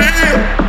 man.